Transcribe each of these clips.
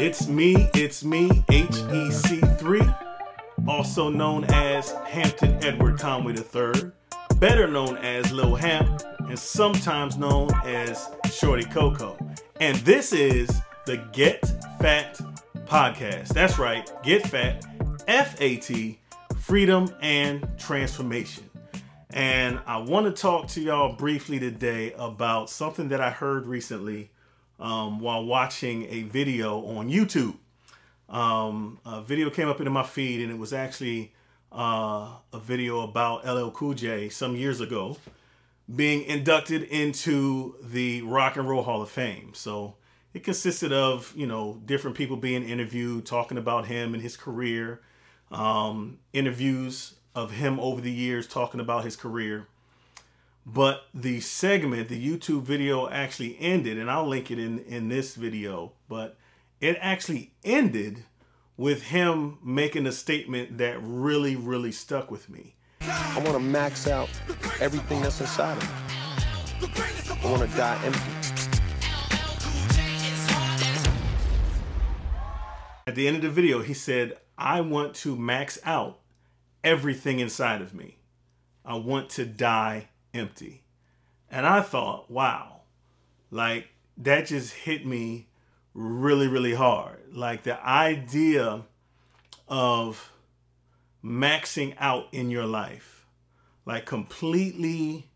It's me, it's me, HEC3, also known as Hampton Edward Conway III, better known as Lil Hamp, and sometimes known as Shorty Coco. And this is the Get Fat Podcast. That's right, Get Fat, F A T, Freedom and Transformation. And I want to talk to y'all briefly today about something that I heard recently um, while watching a video on YouTube. Um, a video came up into my feed, and it was actually uh, a video about LL Cool J some years ago being inducted into the Rock and Roll Hall of Fame. So it consisted of you know different people being interviewed, talking about him and his career, um, interviews of him over the years, talking about his career. But the segment, the YouTube video actually ended, and I'll link it in, in this video, but it actually ended with him making a statement that really, really stuck with me. I want to max out everything that's inside of me. I want to die empty. At the end of the video, he said, I want to max out everything inside of me. I want to die empty. And I thought, wow, like that just hit me really, really hard. Like the idea of maxing out in your life, like completely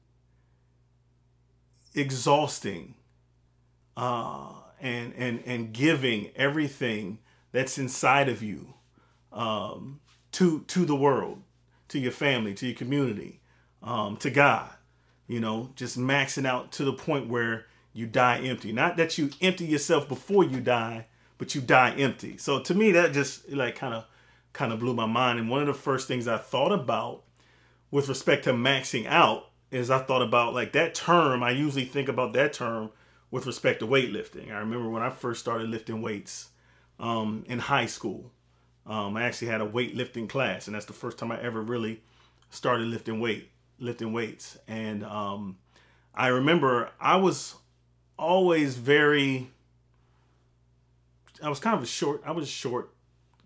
exhausting uh, and, and, and giving everything that's inside of you um, to, to the world, to your family, to your community, um, to God you know, just maxing out to the point where you die empty. Not that you empty yourself before you die, but you die empty. So to me, that just like kind of kind of blew my mind. And one of the first things I thought about with respect to maxing out is I thought about like that term. I usually think about that term with respect to weightlifting. I remember when I first started lifting weights um, in high school. Um, I actually had a weightlifting class, and that's the first time I ever really started lifting weight lifting weights. And um, I remember I was always very, I was kind of a short, I was short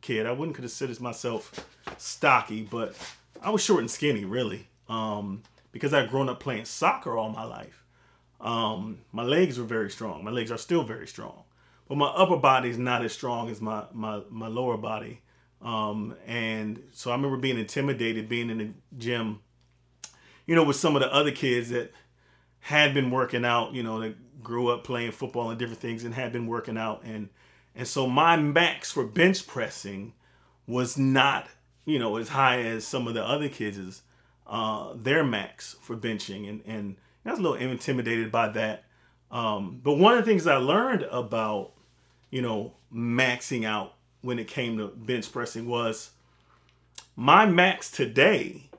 kid. I wouldn't consider myself stocky, but I was short and skinny, really, um, because I'd grown up playing soccer all my life. Um, my legs were very strong. My legs are still very strong, but my upper body is not as strong as my my my lower body. Um, and so I remember being intimidated, being in the gym you know, with some of the other kids that had been working out, you know, that grew up playing football and different things and had been working out. And and so my max for bench pressing was not, you know, as high as some of the other kids' uh, their max for benching. And, and I was a little intimidated by that. Um, but one of the things I learned about, you know, maxing out when it came to bench pressing was my max today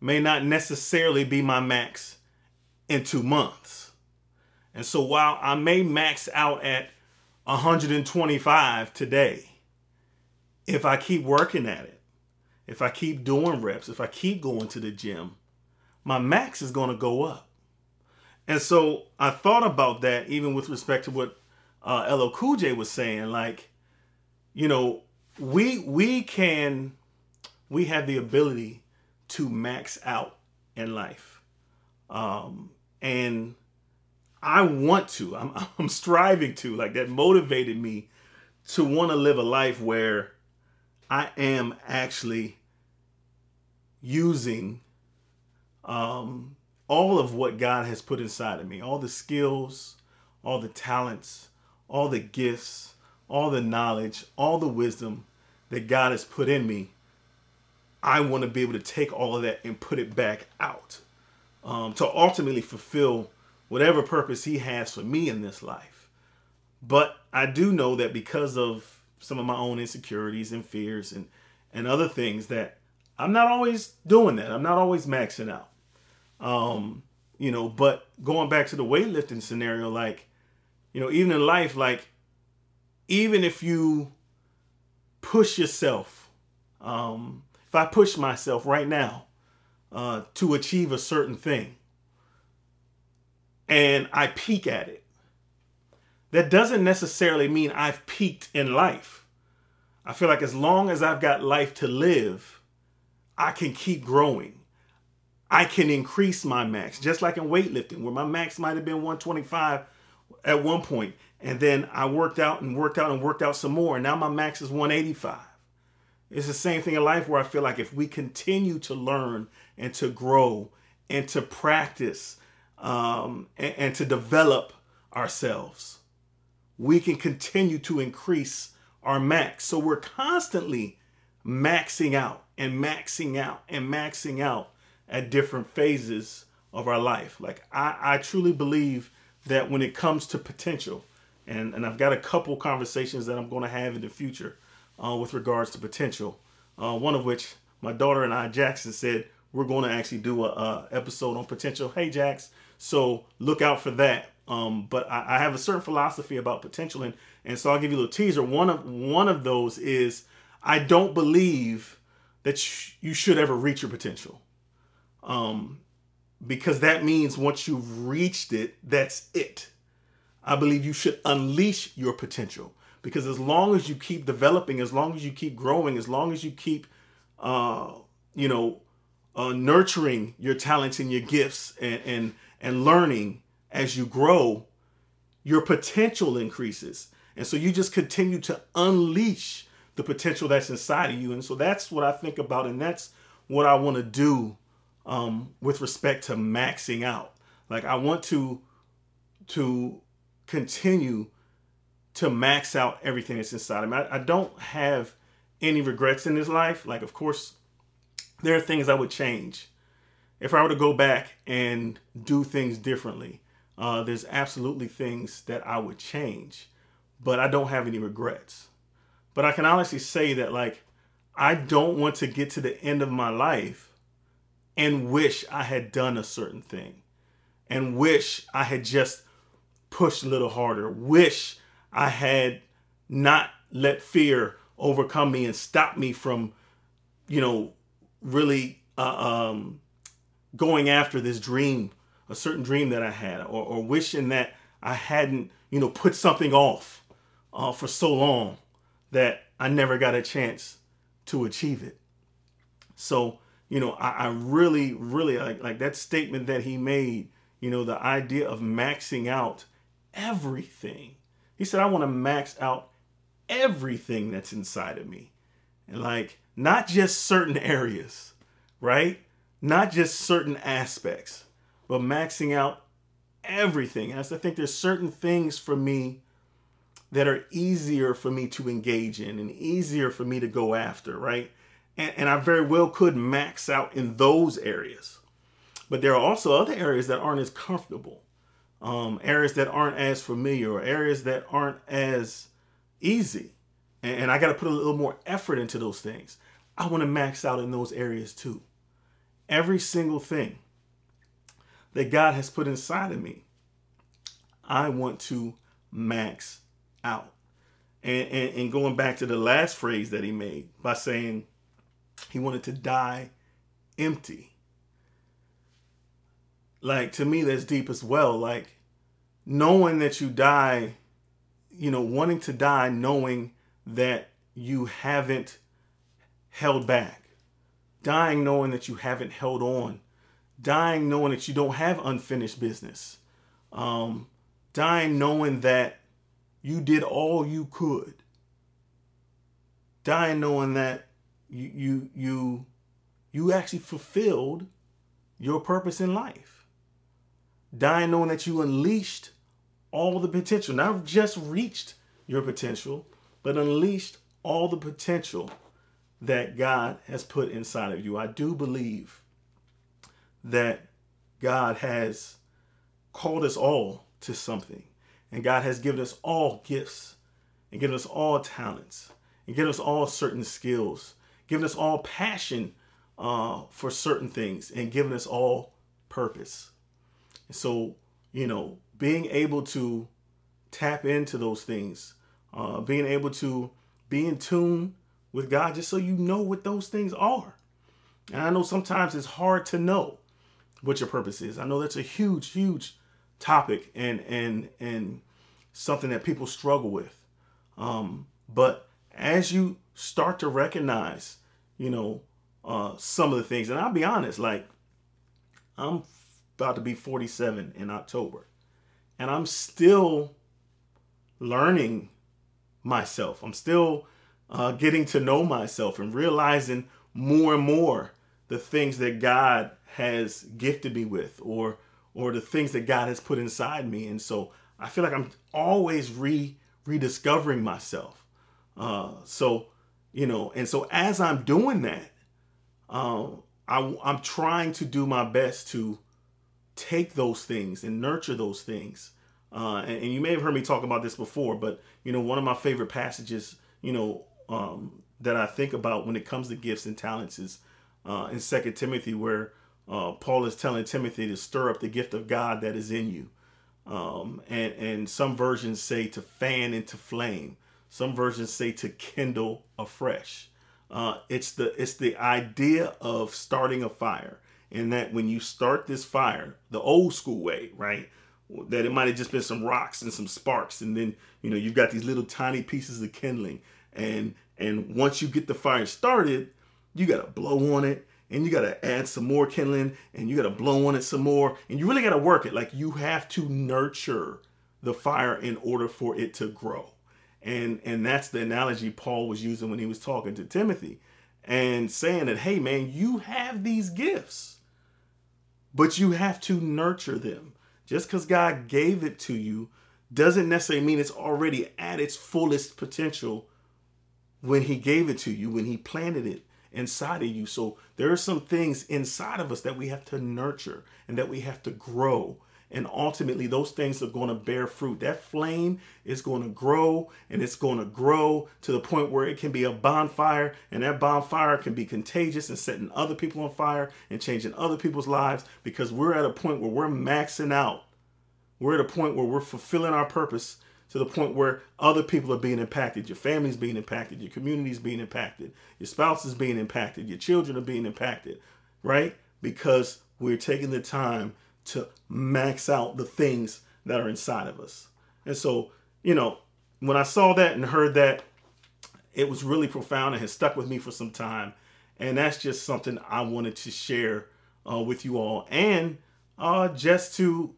may not necessarily be my max in two months. And so while I may max out at 125 today, if I keep working at it, if I keep doing reps, if I keep going to the gym, my max is going to go up. And so I thought about that even with respect to what uh, Cool J was saying. Like, you know, we we can we have the ability to max out in life. Um, and I want to, I'm, I'm striving to, like that motivated me to want to live a life where I am actually using um, all of what God has put inside of me, all the skills, all the talents, all the gifts, all the knowledge, all the wisdom that God has put in me. I want to be able to take all of that and put it back out um, to ultimately fulfill whatever purpose He has for me in this life. But I do know that because of some of my own insecurities and fears and, and other things that I'm not always doing that. I'm not always maxing out. Um, you know, but going back to the weightlifting scenario, like, you know, even in life, like, even if you push yourself, um, if I push myself right now uh, to achieve a certain thing and I peak at it, that doesn't necessarily mean I've peaked in life. I feel like as long as I've got life to live, I can keep growing. I can increase my max, just like in weightlifting, where my max might have been 125 at one point, and then I worked out and worked out and worked out some more, and now my max is 185. It's the same thing in life where I feel like if we continue to learn and to grow and to practice um, and, and to develop ourselves, we can continue to increase our max. So we're constantly maxing out and maxing out and maxing out at different phases of our life. Like I, I truly believe that when it comes to potential, and, and I've got a couple conversations that I'm going to have in the future uh, with regards to potential. Uh, one of which my daughter and I, Jackson, said we're going to actually do a, a episode on potential. Hey, Jax, so look out for that. Um, but I, I, have a certain philosophy about potential, and and so I'll give you a little teaser. One of one of those is I don't believe that sh- you should ever reach your potential, um, because that means once you've reached it, that's it. I believe you should unleash your potential because as long as you keep developing, as long as you keep growing, as long as you keep, uh, you know, uh, nurturing your talents and your gifts and, and and learning as you grow, your potential increases. And so you just continue to unleash the potential that's inside of you. And so that's what I think about, and that's what I want to do um, with respect to maxing out. Like I want to to continue to max out everything that's inside of me. I, I don't have any regrets in this life. Like, of course, there are things I would change if I were to go back and do things differently, uh, there's absolutely things that I would change, but I don't have any regrets. But I can honestly say that, like, I don't want to get to the end of my life and wish I had done a certain thing and wish I had just pushed a little harder, wish I had not let fear overcome me and stop me from, you know, really uh, um, going after this dream, a certain dream that I had, or, or wishing that I hadn't, you know, put something off uh, for so long that I never got a chance to achieve it. So, you know, I, I really, really like, like that statement that he made, you know, the idea of maxing out everything. He said, I want to max out everything that's inside of me. Like, not just certain areas, right? not just certain aspects, but maxing out everything. I think there's certain things for me that are easier for me to engage in and easier for me to go after, right? And, and I very well could max out in those areas. But there are also other areas that aren't as comfortable, um, areas that aren't as familiar, or areas that aren't as easy. And, I got to put a little more effort into those things. I want to max out in those areas too every single thing that God has put inside of me, I want to max out. And, and, and, going back to the last phrase that he made by saying he wanted to die empty. Like to me, that's deep as well. Like knowing that you die, you know, wanting to die, knowing that you haven't held back. Dying knowing that you haven't held on, dying knowing that you don't have unfinished business, um, dying knowing that you did all you could, dying knowing that you you you you actually fulfilled your purpose in life, dying knowing that you unleashed all the potential, not just reached your potential, but unleashed all the potential that God has put inside of you. I do believe that God has called us all to something, and God has given us all gifts, and given us all talents, and given us all certain skills, given us all passion uh, for certain things, and given us all purpose. So, you know, being able to tap into those things, uh, being able to be in tune with God just so you know what those things are. And I know sometimes it's hard to know what your purpose is. I know that's a huge, huge topic and and and something that people struggle with. Um, but as you start to recognize, you know, uh, some of the things, and I'll be honest, like I'm about to be 47 in October, and I'm still learning myself. I'm still uh, getting to know myself and realizing more and more the things that God has gifted me with, or or the things that God has put inside me. And so I feel like I'm always re rediscovering myself. Uh, so you know, and so as I'm doing that, um, I, I'm trying to do my best to take those things and nurture those things. Uh, and, and, you may have heard me talk about this before, but you know, one of my favorite passages, you know, um, that I think about when it comes to gifts and talents is uh, in Second Timothy, where uh, Paul is telling Timothy to stir up the gift of God that is in you. Um, and, and some versions say to fan into flame. Some versions say to kindle afresh. Uh, it's the it's the idea of starting a fire, and that when you start this fire, the old school way, right? That it might have just been some rocks and some sparks, and then you know you've got these little tiny pieces of kindling, and and once you get the fire started, you gotta blow on it, and you gotta add some more kindling, and you gotta blow on it some more, and you really gotta work it. Like you have to nurture the fire in order for it to grow. And and that's the analogy Paul was using when he was talking to Timothy and saying that hey man you have these gifts but you have to nurture them just cuz God gave it to you doesn't necessarily mean it's already at its fullest potential when he gave it to you when he planted it inside of you. So there are some things inside of us that we have to nurture and that we have to grow and ultimately those things are going to bear fruit. That flame is going to grow and it's going to grow to the point where it can be a bonfire, and that bonfire can be contagious and setting other people on fire and changing other people's lives because we're at a point where we're maxing out. We're at a point where we're fulfilling our purpose to the point where other people are being impacted. Your family's being impacted, your community's being impacted, your spouse is being impacted, your children are being impacted, right? Because we're taking the time to max out the things that are inside of us. And so, you know, when I saw that and heard that, it was really profound and has stuck with me for some time. And that's just something I wanted to share uh, with you all and uh, just to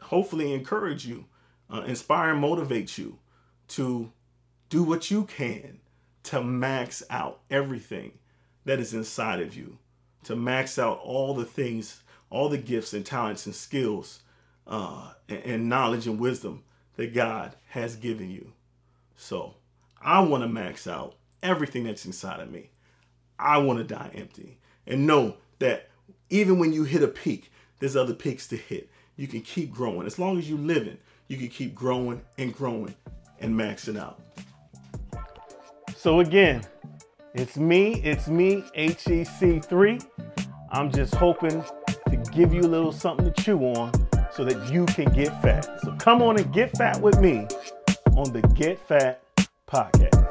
hopefully encourage you, uh, inspire and motivate you to do what you can to max out everything that is inside of you, to max out all the things all the gifts and talents and skills uh, and, and knowledge and wisdom that God has given you. So I want to max out everything that's inside of me. I want to die empty and know that even when you hit a peak, there's other peaks to hit. You can keep growing. As long as you're living, you can keep growing and growing and maxing out. So again, it's me, it's me, HEC3. I'm just hoping to give you a little something to chew on so that you can get fat. So come on and get fat with me on the Get Fat Podcast.